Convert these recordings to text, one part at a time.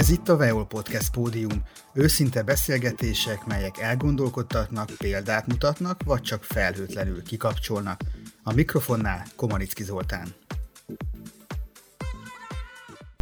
Ez itt a Veol Podcast Pódium. Őszinte beszélgetések, melyek elgondolkodtatnak, példát mutatnak, vagy csak felhőtlenül kikapcsolnak. A mikrofonnál Komanicki Zoltán.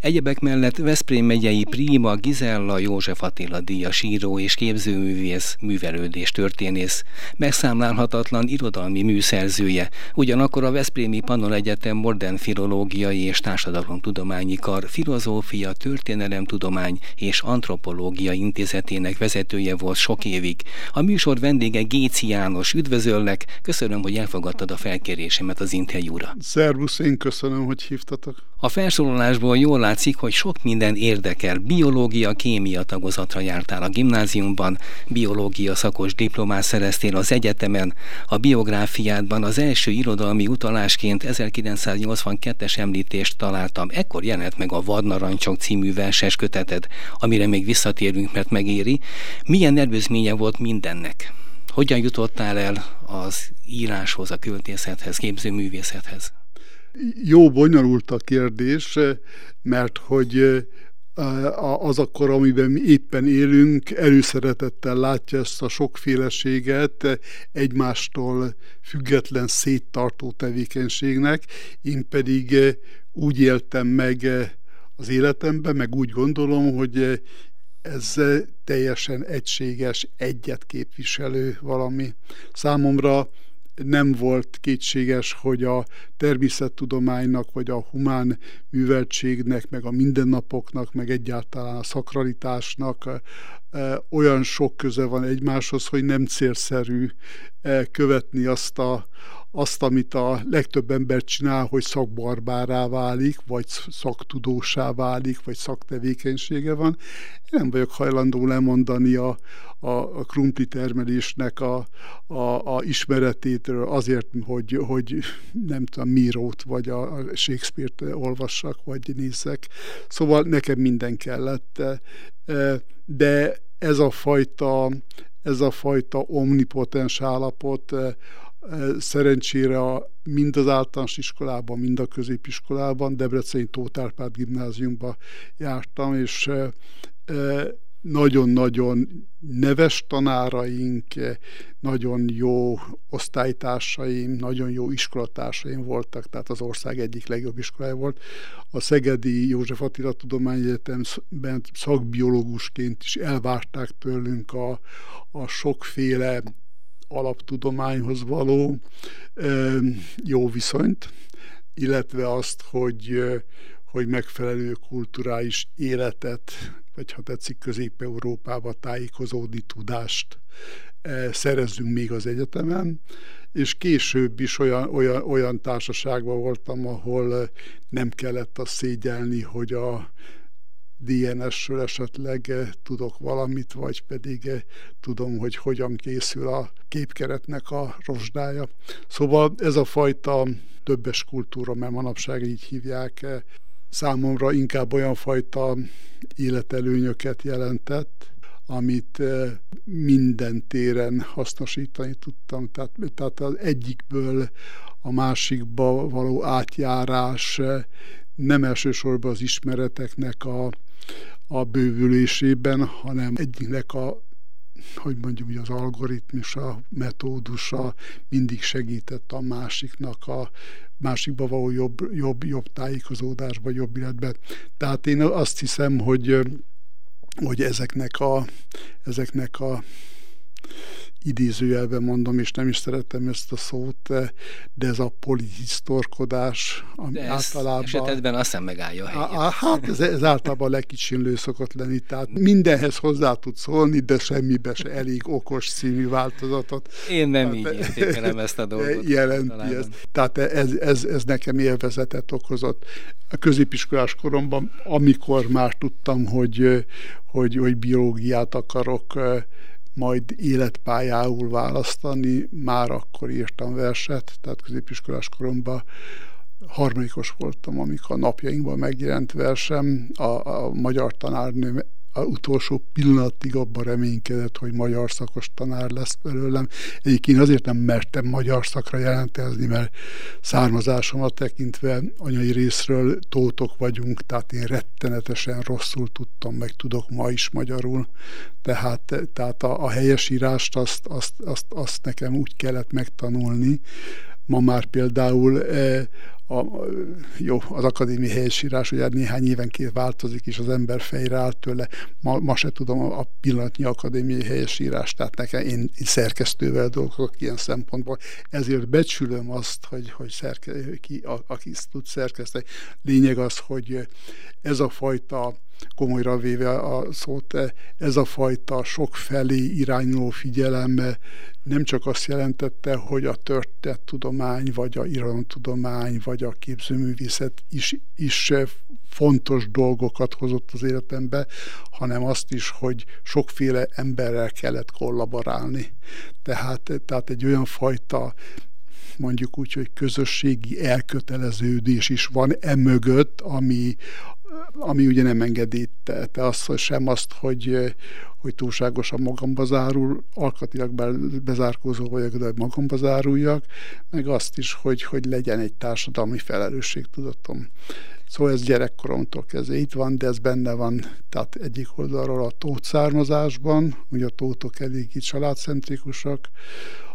Egyebek mellett Veszprém megyei Prima Gizella József Attila díjas író és képzőművész, művelődés történész, megszámlálhatatlan irodalmi műszerzője, ugyanakkor a Veszprémi Pannon Egyetem Modern Filológiai és Társadalomtudományi Kar Filozófia, Történelemtudomány és Antropológia Intézetének vezetője volt sok évig. A műsor vendége Géci János, üdvözöllek, köszönöm, hogy elfogadtad a felkérésemet az interjúra. Szervusz, én köszönöm, hogy hívtatok. A felsorolásból jól látszik, hogy sok minden érdekel. Biológia, kémia tagozatra jártál a gimnáziumban, biológia szakos diplomát szereztél az egyetemen, a biográfiádban az első irodalmi utalásként 1982-es említést találtam. Ekkor jelent meg a Vadnarancsok című verses köteted, amire még visszatérünk, mert megéri. Milyen nervőzménye volt mindennek? Hogyan jutottál el az íráshoz, a költészethez, képzőművészethez? Jó bonyolult a kérdés, mert hogy az akkor, amiben mi éppen élünk, előszeretettel látja ezt a sokféleséget egymástól független széttartó tevékenységnek. Én pedig úgy éltem meg az életemben, meg úgy gondolom, hogy ez teljesen egységes, egyet képviselő valami. Számomra nem volt kétséges, hogy a természettudománynak, vagy a humán műveltségnek, meg a mindennapoknak, meg egyáltalán a szakralitásnak olyan sok köze van egymáshoz, hogy nem célszerű követni azt a, azt, amit a legtöbb ember csinál, hogy szakbarbárá válik, vagy szaktudósá válik, vagy szaktevékenysége van. Én nem vagyok hajlandó lemondani a, a, a krumpli termelésnek a, a, a ismeretétől azért, hogy, hogy nem tudom, Mírót vagy a, Shakespeare-t olvassak, vagy nézzek. Szóval nekem minden kellett, de ez a fajta, ez a fajta omnipotens állapot szerencsére a, mind az általános iskolában, mind a középiskolában, Debreceni Tóth Árpád gimnáziumba jártam, és nagyon-nagyon neves tanáraink, nagyon jó osztálytársaim, nagyon jó iskolatársaim voltak, tehát az ország egyik legjobb iskolája volt. A Szegedi József Attila Tudományegyetemben szakbiológusként is elvárták tőlünk a, a sokféle alaptudományhoz való jó viszonyt, illetve azt, hogy, hogy megfelelő kulturális életet, vagy ha tetszik Közép-Európába tájékozódni tudást szerezzünk még az egyetemen, és később is olyan, olyan, olyan társaságban voltam, ahol nem kellett azt szégyelni, hogy a DNS-ről esetleg eh, tudok valamit, vagy pedig eh, tudom, hogy hogyan készül a képkeretnek a rozsdája. Szóval ez a fajta többes kultúra, mert manapság így hívják, eh, számomra inkább olyan fajta életelőnyöket jelentett, amit minden téren hasznosítani tudtam. Tehát, tehát az egyikből a másikba való átjárás nem elsősorban az ismereteknek a a bővülésében, hanem egyiknek a hogy mondjuk, az algoritmusa, metódusa mindig segített a másiknak a másikba való jobb, jobb, jobb tájékozódásba, jobb életben. Tehát én azt hiszem, hogy, hogy ezeknek a, ezeknek a idézőjelben mondom, és nem is szeretem ezt a szót, de ez a polihisztorkodás, ami de általában... esetedben azt hiszem megállja a helyét. Hát ez, ez általában a legkicsinlő szokott lenni, tehát mindenhez hozzá tud szólni, de semmibe se elég okos színű változatot. Én nem így értékelem ezt a dolgot. Jelenti ezt. Tehát ez, ez, ez nekem élvezetet okozott. A középiskolás koromban, amikor már tudtam, hogy, hogy, hogy biológiát akarok majd életpályául választani, már akkor írtam verset, tehát középiskolás koromban harmadikos voltam, amikor a napjainkban megjelent versem, a, a magyar tanárnő a utolsó pillanatig abban reménykedett, hogy magyar szakos tanár lesz belőlem. Egyébként azért nem mertem magyar szakra jelentezni, mert származásomat tekintve anyai részről tótok vagyunk, tehát én rettenetesen rosszul tudtam, meg tudok ma is magyarul. Tehát, tehát a, a helyesírást azt, azt, azt, azt nekem úgy kellett megtanulni, Ma már például e, a, jó, az akadémiai helyesírás ugye néhány évenként változik, és az ember fejre áll tőle. Ma, ma se tudom a pillanatnyi akadémiai helyesírás, tehát nekem én, én szerkesztővel dolgozok ilyen szempontból. Ezért becsülöm azt, hogy, hogy szerke, ki, a, aki tud szerkeszteni. Lényeg az, hogy ez a fajta komolyra véve a szót, ez a fajta sokfelé irányuló figyelem nem csak azt jelentette, hogy a tudomány, vagy a irodalomtudomány, vagy a képzőművészet is, is fontos dolgokat hozott az életembe, hanem azt is, hogy sokféle emberrel kellett kollaborálni. Tehát, tehát egy olyan fajta mondjuk úgy, hogy közösségi elköteleződés is van emögött, ami, ami ugye nem engedi te, te azt, sem azt, hogy, hogy túlságosan magamba zárul, alkatilag bezárkózó vagyok, de magamba záruljak, meg azt is, hogy, hogy legyen egy társadalmi felelősségtudatom. Szóval ez gyerekkoromtól kezdve itt van, de ez benne van, tehát egyik oldalról a tót származásban, ugye a tótok eléggé családcentrikusak,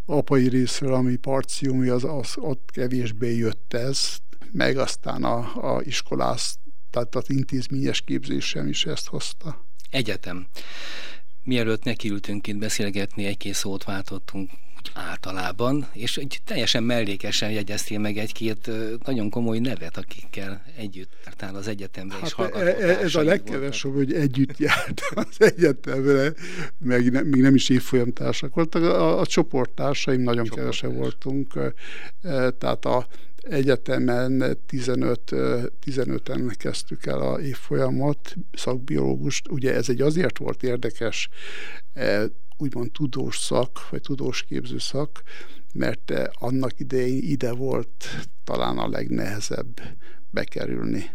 apai részről, ami parciumi, az, az ott kevésbé jött ez, meg aztán a, a iskolás, tehát az intézményes képzésem is ezt hozta. Egyetem. Mielőtt nekiültünk itt beszélgetni, egy-két szót váltottunk általában, és egy teljesen mellékesen jegyeztél meg egy-két nagyon komoly nevet, akikkel együtt jártál az egyetemre, hát és e, e, Ez a legkevesebb, hogy együtt jártam az egyetemre, meg ne, még nem is évfolyamtársak voltak. A, a csoporttársaim nagyon kevesen voltunk, tehát a egyetemen 15, 15-en kezdtük el a évfolyamot, szakbiológust. Ugye ez egy azért volt érdekes, úgymond tudós szak, vagy tudós képző szak, mert annak idején ide volt talán a legnehezebb bekerülni.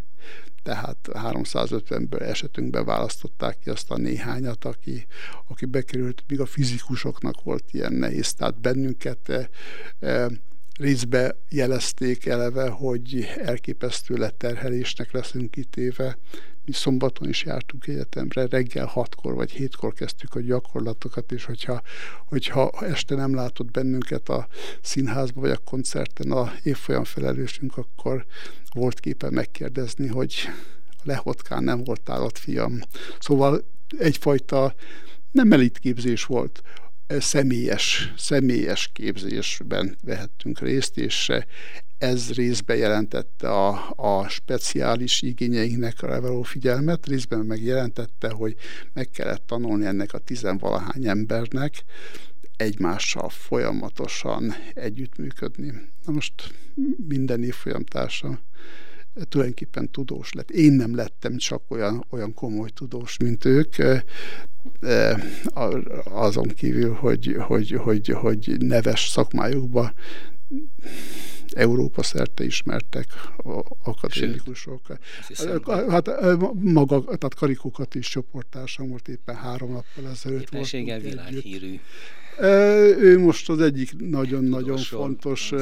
Tehát 350-ből esetünkben választották ki azt a néhányat, aki, aki bekerült, míg a fizikusoknak volt ilyen nehéz. Tehát bennünket részbe jelezték eleve, hogy elképesztő leterhelésnek leszünk kitéve. Mi szombaton is jártunk egyetemre, reggel hatkor vagy hétkor kezdtük a gyakorlatokat, és hogyha, hogyha este nem látott bennünket a színházba vagy a koncerten a évfolyam felelősünk, akkor volt képe megkérdezni, hogy lehotkán nem voltál ott, fiam. Szóval egyfajta nem elitképzés volt személyes, személyes képzésben vehettünk részt, és ez részben jelentette a, a speciális igényeinknek való figyelmet, részben meg jelentette, hogy meg kellett tanulni ennek a tizenvalahány embernek egymással folyamatosan együttműködni. Na most minden évfolyamtársam tulajdonképpen tudós lett. Én nem lettem csak olyan, olyan komoly tudós, mint ők, azon kívül, hogy, hogy, hogy, hogy neves szakmájukba Európa szerte ismertek akadémikusok. Hát maga, tehát karikokat is csoporttársam volt éppen három nappal ezelőtt. Éppenséggel világhírű. Ő most az egyik nagyon-nagyon fontos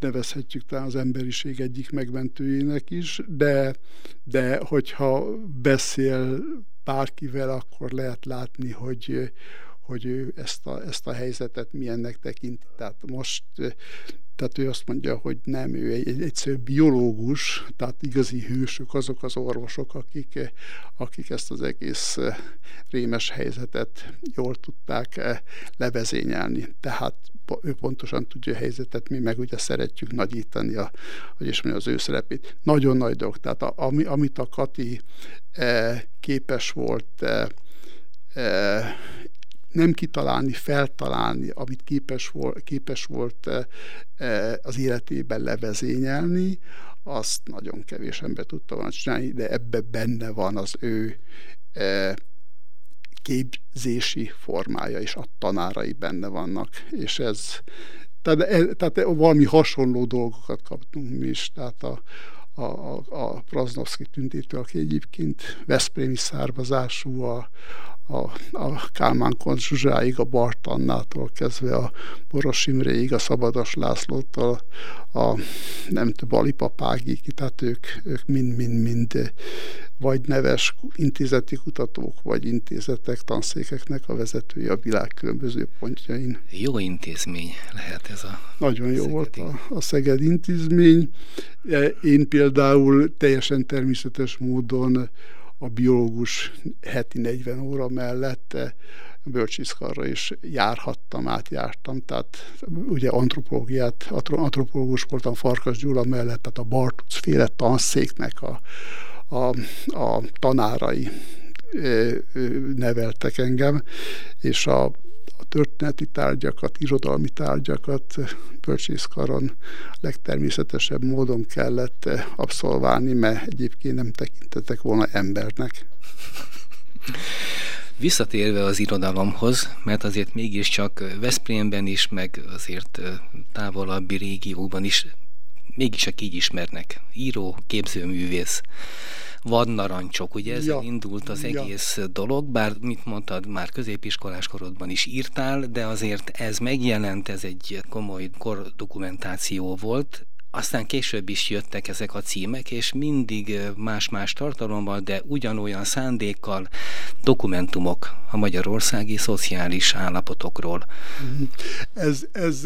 nevezhetjük talán az emberiség egyik megmentőjének is, de, de hogyha beszél bárkivel, akkor lehet látni, hogy, hogy ő ezt a, ezt a helyzetet milyennek tekinti. Tehát most tehát ő azt mondja, hogy nem, ő egy, egy egyszerű biológus, tehát igazi hősök azok az orvosok, akik, akik ezt az egész rémes helyzetet jól tudták levezényelni. Tehát ő pontosan tudja a helyzetet, mi meg ugye szeretjük nagyítani a, hogy is mondja, az ő szerepét. Nagyon nagy dolog. Tehát a, ami, amit a Kati e, képes volt e, e, nem kitalálni, feltalálni, amit képes volt, képes volt az életében levezényelni, azt nagyon kevés ember tudta volna csinálni, de ebbe benne van az ő képzési formája, és a tanárai benne vannak, és ez tehát, tehát valami hasonló dolgokat kaptunk mi is, tehát a, a, a, a Praznovszki tüntető, aki egyébként Veszprémi származású, a, a, a Kálmán Zsuzsáig, a Bartannától kezdve a Boros Imréig, a Szabadas Lászlótól, a nem tudom, Alipapágig, tehát ők mind-mind-mind vagy neves intézeti kutatók, vagy intézetek, tanszékeknek a vezetői a világ különböző pontjain. Jó intézmény lehet ez a Nagyon jó volt a, a Szeged intézmény. Én például teljesen természetes módon a biológus heti 40 óra mellett bölcsészkarra is járhattam, átjártam, tehát ugye antropológiát, antropológus voltam Farkas Gyula mellett, tehát a Bartuc féle tanszéknek a, a, a tanárai neveltek engem, és a történeti tárgyakat, irodalmi tárgyakat bölcsészkaron legtermészetesebb módon kellett abszolválni, mert egyébként nem tekintetek volna embernek. Visszatérve az irodalomhoz, mert azért mégiscsak Veszprémben is, meg azért távolabbi régióban is mégis csak így ismernek. Író, képzőművész vad narancsok, ugye ez ja. indult az ja. egész dolog, bár mit mondtad, már középiskolás korodban is írtál, de azért ez megjelent, ez egy komoly kordokumentáció volt, aztán később is jöttek ezek a címek, és mindig más-más tartalommal, de ugyanolyan szándékkal dokumentumok a magyarországi szociális állapotokról. Mhm. Ez, ez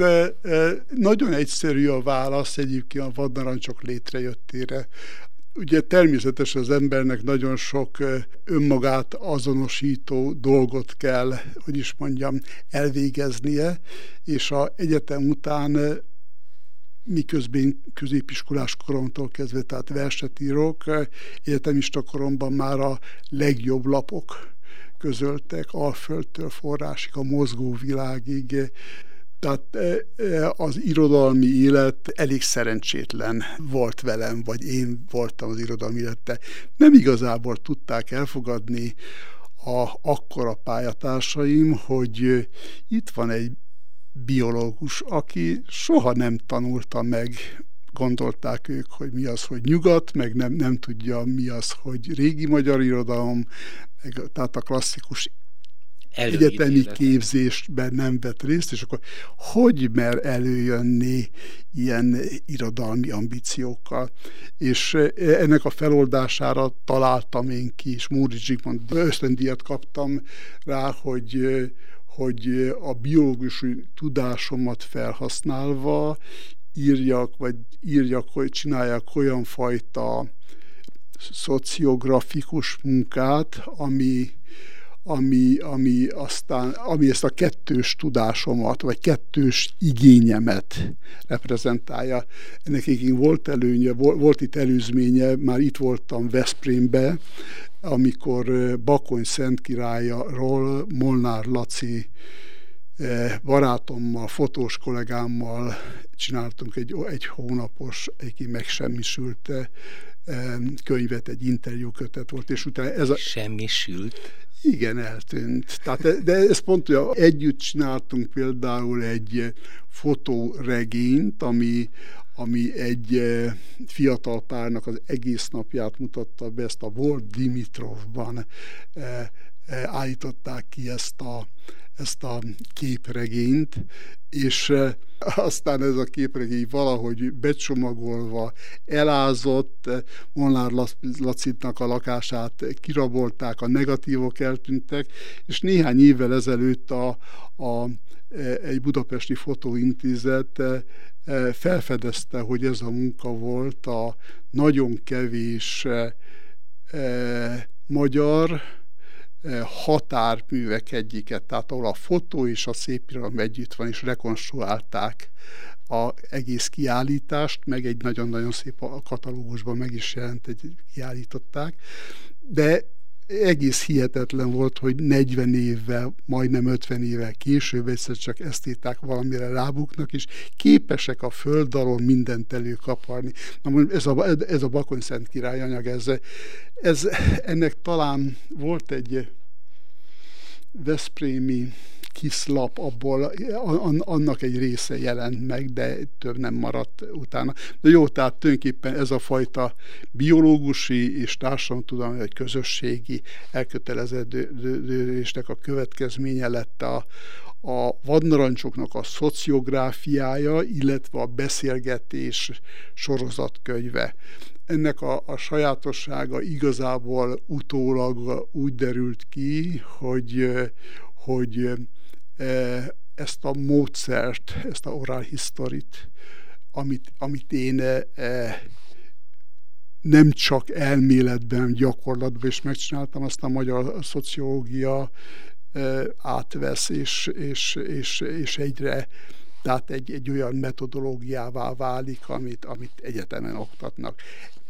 nagyon egyszerű a válasz egyébként a vadnarancsok létrejöttére ugye természetes az embernek nagyon sok önmagát azonosító dolgot kell, hogy is mondjam, elvégeznie, és a egyetem után miközben középiskolás koromtól kezdve, tehát verset írok, egyetemista koromban már a legjobb lapok közöltek, Alföldtől forrásig, a mozgó világig, tehát e, e, az irodalmi élet elég szerencsétlen volt velem, vagy én voltam az irodalmi élete. Nem igazából tudták elfogadni a akkora pályatársaim, hogy itt van egy biológus, aki soha nem tanulta meg gondolták ők, hogy mi az, hogy nyugat, meg nem, nem tudja, mi az, hogy régi magyar irodalom, meg, tehát a klasszikus egyetemi képzésben nem vett részt, és akkor hogy mer előjönni ilyen irodalmi ambíciókkal. És e, ennek a feloldására találtam én ki, és Móri Zsigmond ösztöndíjat kaptam rá, hogy hogy a biológusi tudásomat felhasználva írjak, vagy írjak, hogy csináljak olyan fajta szociografikus munkát, ami ami, ami aztán, ami ezt a kettős tudásomat, vagy kettős igényemet reprezentálja. Ennek igen volt előnye, volt, volt itt előzménye, már itt voltam Veszprémbe, amikor Bakony Szent királyaról Molnár Laci barátommal, fotós kollégámmal csináltunk egy, egy hónapos, egy megsemmisült könyvet, egy interjúkötet volt, és utána ez a... Semmisült? Igen, eltűnt. Tehát, de ez pont, hogy együtt csináltunk például egy fotóregényt, ami, ami egy eh, fiatal párnak az egész napját mutatta be, ezt a Volt Dimitrovban eh, eh, állították ki ezt a, ezt a képregényt, és aztán ez a képregény valahogy becsomagolva, elázott, Molnár Lacitnak a lakását kirabolták, a negatívok eltűntek, és néhány évvel ezelőtt a, a, egy budapesti fotóintézet felfedezte, hogy ez a munka volt a nagyon kevés magyar, határművek egyiket, tehát ahol a fotó és a szépirodalom együtt van, és rekonstruálták a egész kiállítást, meg egy nagyon-nagyon szép a katalógusban meg is jelent, egy kiállították, de egész hihetetlen volt, hogy 40 évvel, majdnem 50 évvel később egyszer csak ezt írták valamire rábuknak, és képesek a föld alól mindent előkaparni. Na, ez a, ez a Bakony Szent Király anyag, ez, ez, ennek talán volt egy Veszprémi kiszlap abból, annak egy része jelent meg, de több nem maradt utána. De jó, tehát tulajdonképpen ez a fajta biológusi és társadalomtudományi vagy közösségi elköteleződésnek a következménye lett a, a vadnarancsoknak a szociográfiája, illetve a beszélgetés sorozatkönyve. Ennek a, a sajátossága igazából utólag úgy derült ki, hogy, hogy ezt a módszert, ezt a oral historit, amit, amit én nem csak elméletben, gyakorlatban is megcsináltam, azt a magyar szociológia átvesz, és, és, és, és egyre tehát egy, egy olyan metodológiává válik, amit, amit egyetemen oktatnak.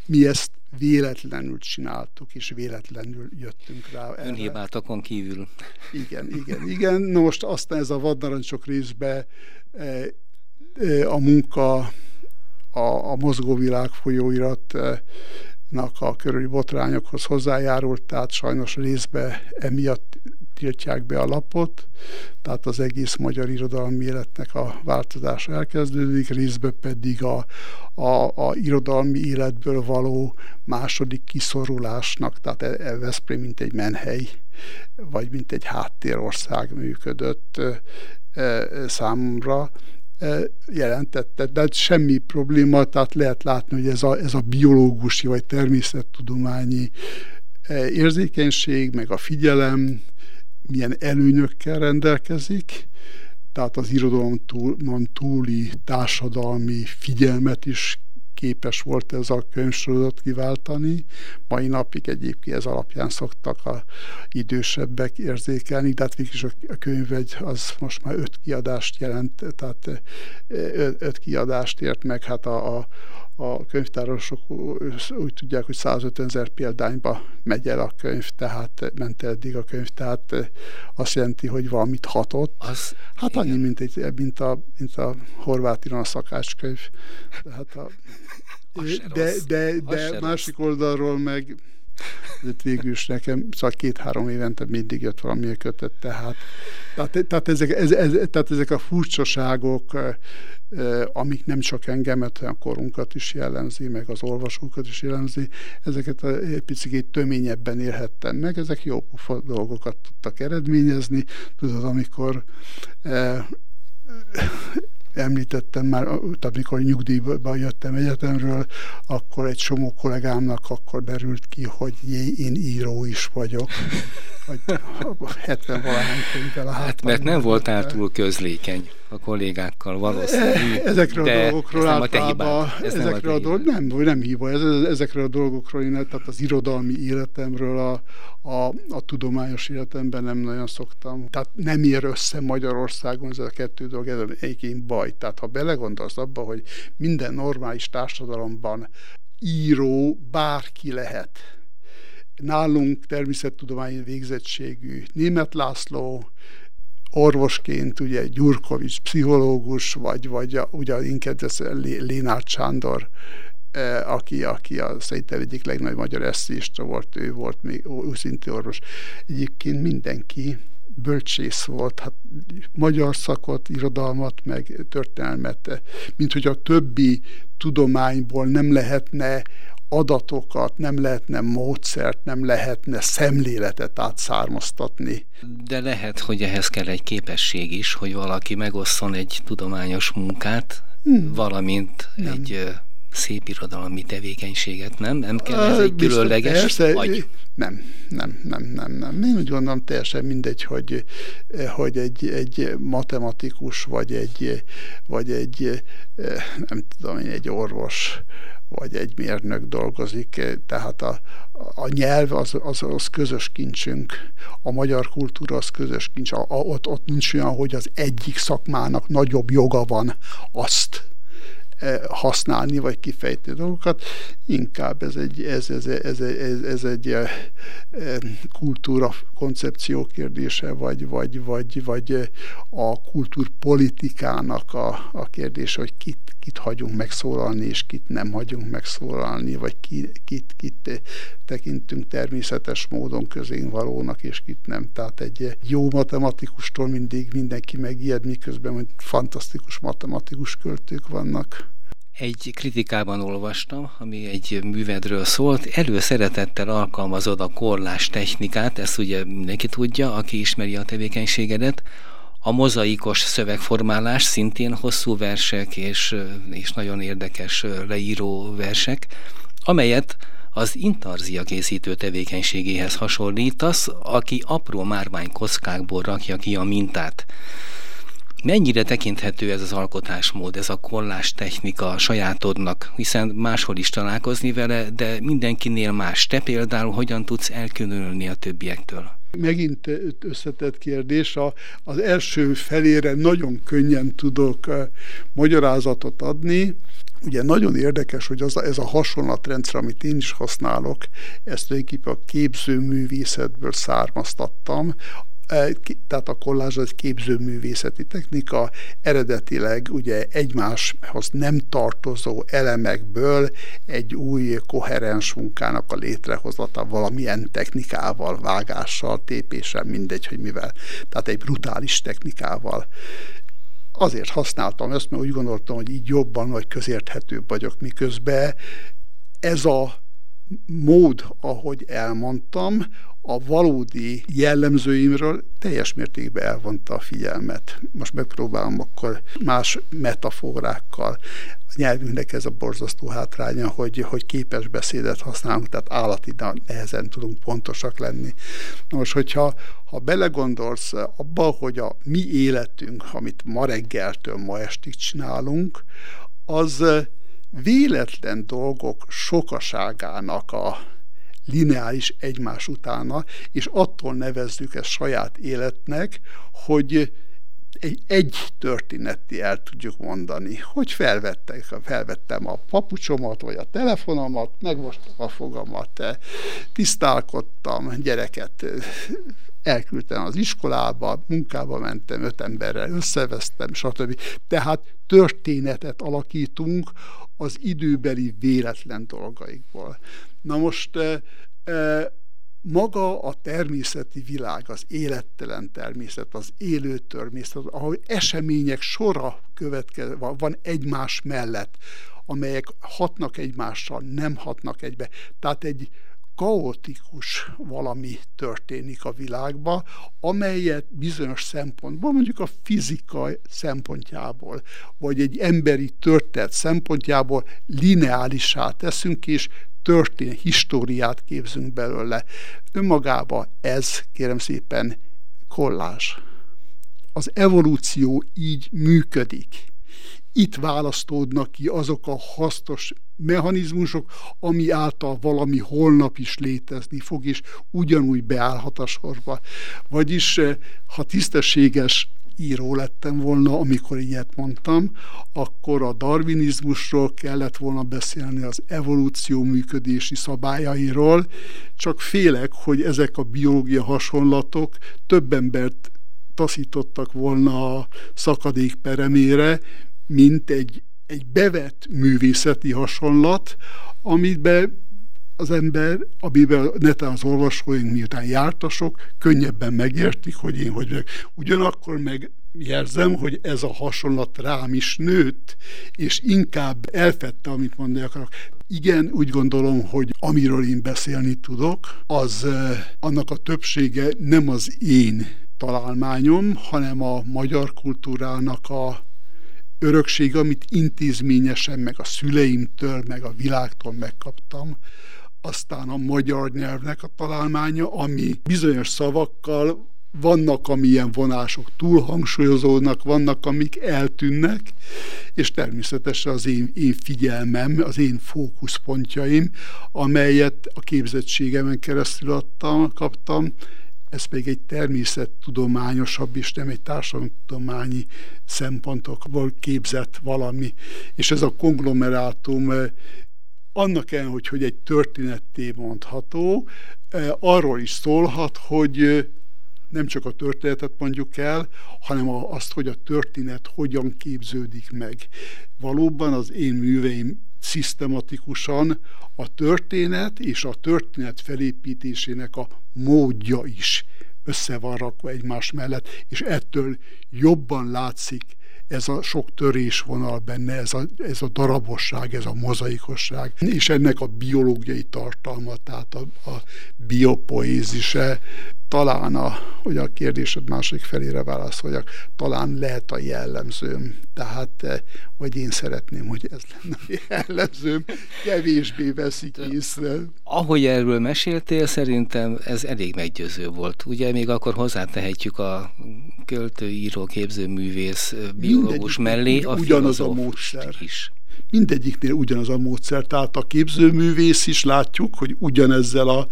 Mi ezt véletlenül csináltuk, és véletlenül jöttünk rá. Önhibátokon kívül. Igen, igen, igen. Na most aztán ez a vadnarancsok részbe a munka, a, a mozgóvilág folyóirat a körüli botrányokhoz hozzájárult, tehát sajnos részbe emiatt tiltják be a lapot, tehát az egész magyar irodalmi életnek a változása elkezdődik, részbe pedig a, a, a irodalmi életből való második kiszorulásnak, tehát e, e Veszprém mint egy menhely, vagy mint egy háttérország működött e, e, számomra, jelentette, de semmi probléma, tehát lehet látni, hogy ez a, ez a biológusi vagy természettudományi érzékenység, meg a figyelem milyen előnyökkel rendelkezik, tehát az irodalomon túli társadalmi figyelmet is képes volt ez a könyvsorozat kiváltani. Mai napig egyébként ez alapján szoktak a idősebbek érzékelni, de hát végül a könyvegy az most már öt kiadást jelent, tehát öt kiadást ért meg, hát a, a a könyvtárosok úgy tudják, hogy 150 ezer példányba megy el a könyv, tehát ment eddig a könyv, tehát azt jelenti, hogy valamit hatott. Az, hát igen. annyi, mint, egy, mint, a, mint a horvát a szakácskönyv. Tehát a, de, de, de, de másik oldalról meg végül is nekem, szóval két-három évente mindig jött valami kötet, tehát, tehát, tehát, ezek, ez, ez, tehát ezek a furcsaságok, amik nem csak engemet, hanem a korunkat is jellemzi, meg az olvasókat is jellemzi, ezeket egy picit töményebben élhettem meg, ezek jó dolgokat tudtak eredményezni. Tudod, amikor említettem már, amikor nyugdíjba jöttem egyetemről, akkor egy csomó kollégámnak akkor derült ki, hogy én író is vagyok. Hogy 70 valahány könyvvel a Hát mert nem voltál túl közlékeny a kollégákkal valószínű. Ezekről a dolgokról általában, ez ezekről a, a dolgok, nem, nem hiba, ez, ezekről a dolgokról én, tehát az irodalmi életemről, a, a, a tudományos életemben nem nagyon szoktam. Tehát nem ér össze Magyarországon ez a kettő dolog, ez egyébként baj. Tehát ha belegondolsz abba, hogy minden normális társadalomban író bárki lehet, nálunk természettudományi végzettségű német László, orvosként, ugye Gyurkovics pszichológus, vagy, vagy a, ugye inkább ez Lénárd Sándor, e, aki, aki a szerintem egyik legnagyobb magyar eszéista volt, ő volt még őszintű orvos. Egyébként mindenki bölcsész volt, hát magyar szakot, irodalmat, meg történelmet, mint hogy a többi tudományból nem lehetne adatokat, nem lehetne módszert, nem lehetne szemléletet átszármaztatni. De lehet, hogy ehhez kell egy képesség is, hogy valaki megosszon egy tudományos munkát, hmm. valamint nem. egy szép irodalmi tevékenységet, nem? Nem kell ez egy különleges persze, vagy? Nem, nem, nem, nem, nem. Én úgy gondolom teljesen mindegy, hogy, hogy egy, egy matematikus, vagy egy, vagy egy, nem tudom én, egy orvos, vagy egy mérnök dolgozik, tehát a, a nyelv az, az, az közös kincsünk, a magyar kultúra az közös kincs, a, ott, ott nincs olyan, hogy az egyik szakmának nagyobb joga van azt használni, vagy kifejteni dolgokat, inkább ez egy, ez, ez, ez, ez, ez egy kultúra koncepció kérdése, vagy, vagy, vagy, vagy a kultúrpolitikának a, a kérdése, hogy kit, kit hagyunk megszólalni, és kit nem hagyunk megszólalni, vagy ki, kit, kit tekintünk természetes módon közén valónak, és kit nem. Tehát egy jó matematikustól mindig mindenki megijed, miközben fantasztikus matematikus költők vannak. Egy kritikában olvastam, ami egy művedről szólt. Előszeretettel alkalmazod a korlás technikát, ezt ugye mindenki tudja, aki ismeri a tevékenységedet. A mozaikos szövegformálás szintén hosszú versek és, és nagyon érdekes leíró versek, amelyet az intarzia készítő tevékenységéhez hasonlítasz, aki apró márvány kockákból rakja ki a mintát. Mennyire tekinthető ez az alkotásmód, ez a kollás technika a sajátodnak, hiszen máshol is találkozni vele, de mindenkinél más. Te például hogyan tudsz elkülönülni a többiektől? Megint összetett kérdés. A, az első felére nagyon könnyen tudok magyarázatot adni. Ugye nagyon érdekes, hogy az, ez a hasonlatrendszer, amit én is használok, ezt tulajdonképpen a képzőművészetből származtattam, tehát a kollázs egy képzőművészeti technika, eredetileg ugye egymáshoz nem tartozó elemekből egy új koherens munkának a létrehozata valamilyen technikával, vágással, tépéssel, mindegy, hogy mivel. Tehát egy brutális technikával. Azért használtam ezt, mert úgy gondoltam, hogy így jobban vagy közérthetőbb vagyok, miközben ez a mód, ahogy elmondtam, a valódi jellemzőimről teljes mértékben elvonta a figyelmet. Most megpróbálom akkor más metaforákkal. A nyelvünknek ez a borzasztó hátránya, hogy, hogy képes beszédet használunk, tehát állati nehezen tudunk pontosak lenni. Most, hogyha ha belegondolsz abba, hogy a mi életünk, amit ma reggeltől ma estig csinálunk, az véletlen dolgok sokaságának a lineáris egymás utána, és attól nevezzük ezt saját életnek, hogy egy, egy történeti el tudjuk mondani, hogy felvettek, felvettem a papucsomat, vagy a telefonomat, megmostam a fogamat, tisztálkodtam, gyereket elküldtem az iskolába, munkába mentem, öt emberrel összevesztem, stb. Tehát történetet alakítunk az időbeli véletlen dolgaikból. Na most maga a természeti világ, az élettelen természet, az élő természet, ahol események sora következő, van egymás mellett, amelyek hatnak egymással, nem hatnak egybe. Tehát egy kaotikus valami történik a világba, amelyet bizonyos szempontból, mondjuk a fizika szempontjából, vagy egy emberi történet szempontjából lineálisá teszünk, és történet, históriát képzünk belőle. Önmagába ez, kérem szépen, kollás. Az evolúció így működik. Itt választódnak ki azok a hasznos mechanizmusok, ami által valami holnap is létezni fog, és ugyanúgy beállhat a sorba. Vagyis, eh, ha tisztességes író lettem volna, amikor ilyet mondtam, akkor a darwinizmusról kellett volna beszélni az evolúció működési szabályairól, csak félek, hogy ezek a biológia hasonlatok több embert taszítottak volna a szakadék peremére, mint egy, egy bevett művészeti hasonlat, be az ember, amiben netán az olvasóink miután jártasok, könnyebben megértik, hogy én hogy meg. Ugyanakkor meg jelzem, hogy ez a hasonlat rám is nőtt, és inkább elfette, amit mondani akarok. Igen, úgy gondolom, hogy amiről én beszélni tudok, az annak a többsége nem az én találmányom, hanem a magyar kultúrának a örökség, amit intézményesen, meg a szüleimtől, meg a világtól megkaptam, aztán a magyar nyelvnek a találmánya, ami bizonyos szavakkal vannak, amilyen vonások túlhangsúlyozódnak, vannak, amik eltűnnek, és természetesen az én, én figyelmem, az én fókuszpontjaim, amelyet a képzettségemen keresztül adtam, kaptam, ez pedig egy természettudományosabb és nem egy társadalomtudományi szempontokból képzett valami. És ez a konglomerátum annak el, hogy, hogy egy történetté mondható, arról is szólhat, hogy nem csak a történetet mondjuk el, hanem azt, hogy a történet hogyan képződik meg. Valóban az én műveim szisztematikusan a történet és a történet felépítésének a módja is össze van rakva egymás mellett, és ettől jobban látszik ez a sok törésvonal benne, ez a, ez a darabosság, ez a mozaikosság, és ennek a biológiai tartalma, tehát a, a biopoézise, talán a, hogy a kérdésed másik felére válaszoljak, talán lehet a jellemzőm. Tehát, eh, vagy én szeretném, hogy ez lenne a jellemzőm, kevésbé veszik észre. Ahogy erről meséltél, szerintem ez elég meggyőző volt. Ugye még akkor hozzátehetjük a költő, író, képzőművész, eh, biológus mellé a ugyanaz a módszer. is mindegyiknél ugyanaz a módszer. Tehát a képzőművész is látjuk, hogy ugyanezzel a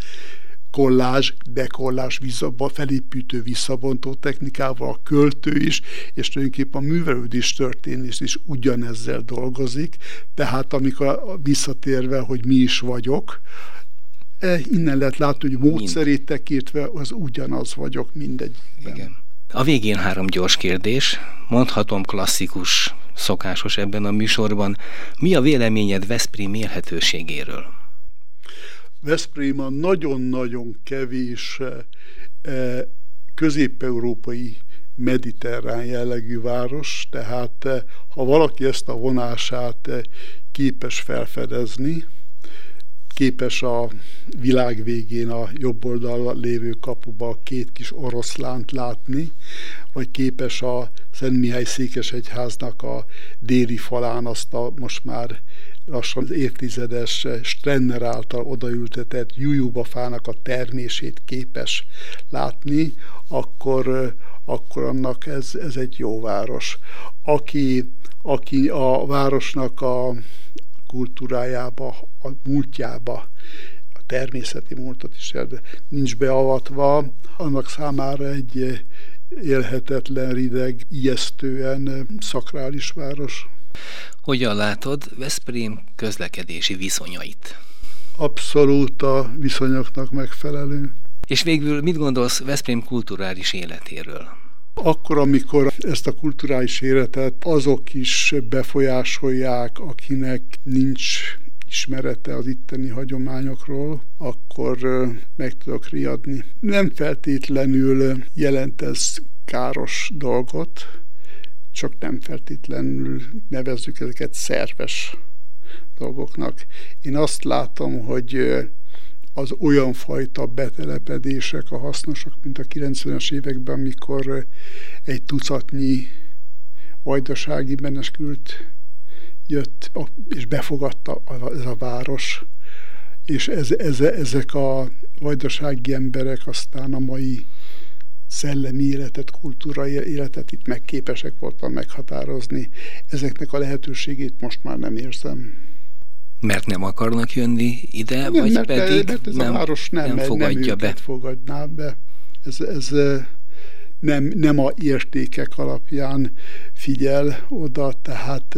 kollázs, dekollás, visszaba, felépítő, visszabontó technikával a költő is, és tulajdonképpen a művelődés történész is ugyanezzel dolgozik, tehát amikor visszatérve, hogy mi is vagyok, e, innen lehet látni, hogy módszerét tekintve az ugyanaz vagyok mindegy. Igen. A végén három gyors kérdés, mondhatom klasszikus, szokásos ebben a műsorban. Mi a véleményed Veszprém élhetőségéről? Veszprém a nagyon-nagyon kevés eh, közép-európai mediterrán jellegű város, tehát eh, ha valaki ezt a vonását képes felfedezni, képes a világ végén a jobb oldal lévő kapuba két kis oroszlánt látni, vagy képes a Szent Mihály Székesegyháznak a déli falán azt a most már lassan évtizedes Strenner által odaültetett jujubafának a termését képes látni, akkor, akkor annak ez, ez egy jó város. Aki, aki a városnak a kultúrájába, a múltjába, természeti múltat is nincs beavatva, annak számára egy élhetetlen, rideg, ijesztően szakrális város. Hogyan látod Veszprém közlekedési viszonyait? Abszolút a viszonyoknak megfelelő. És végül mit gondolsz Veszprém kulturális életéről? Akkor, amikor ezt a kulturális életet azok is befolyásolják, akinek nincs ismerete az itteni hagyományokról, akkor meg tudok riadni. Nem feltétlenül jelent ez káros dolgot, csak nem feltétlenül nevezzük ezeket szerves dolgoknak. Én azt látom, hogy az olyan fajta betelepedések a hasznosak, mint a 90-es években, amikor egy tucatnyi vajdasági meneskült jött, és befogadta ez a város, és ez, ez, ezek a vajdasági emberek aztán a mai szellemi életet, kultúra életet itt megképesek voltam meghatározni. Ezeknek a lehetőségét most már nem érzem. Mert nem akarnak jönni ide, nem, vagy mert, pedig mert ez nem, a város nem, nem fogadja nem be? fogadná be. Ez, ez nem, nem a értékek alapján figyel oda, tehát,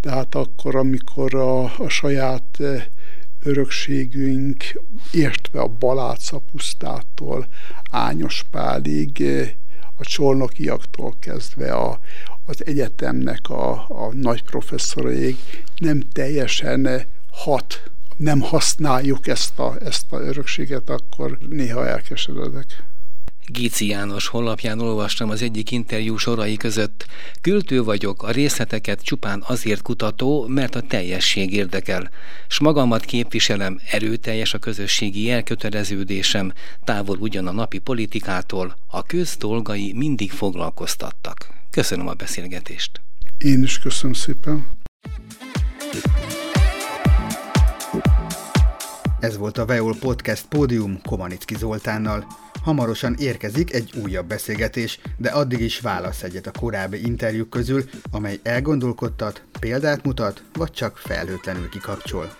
tehát akkor, amikor a, a saját örökségünk, értve a Baláca pusztától, Ányos Pálig, a csolnokiaktól kezdve a, az egyetemnek a, a nagy professzoraig nem teljesen hat, nem használjuk ezt a, ezt a örökséget, akkor néha elkeseredek. Gíci János honlapján olvastam az egyik interjú sorai között. Költő vagyok, a részleteket csupán azért kutató, mert a teljesség érdekel. S magamat képviselem, erőteljes a közösségi elköteleződésem, távol ugyan a napi politikától, a köz dolgai mindig foglalkoztattak. Köszönöm a beszélgetést. Én is köszönöm szépen. Ez volt a Veol Podcast Pódium Komanicki Zoltánnal. Hamarosan érkezik egy újabb beszélgetés, de addig is válasz egyet a korábbi interjúk közül, amely elgondolkodtat, példát mutat, vagy csak felhőtlenül kikapcsol.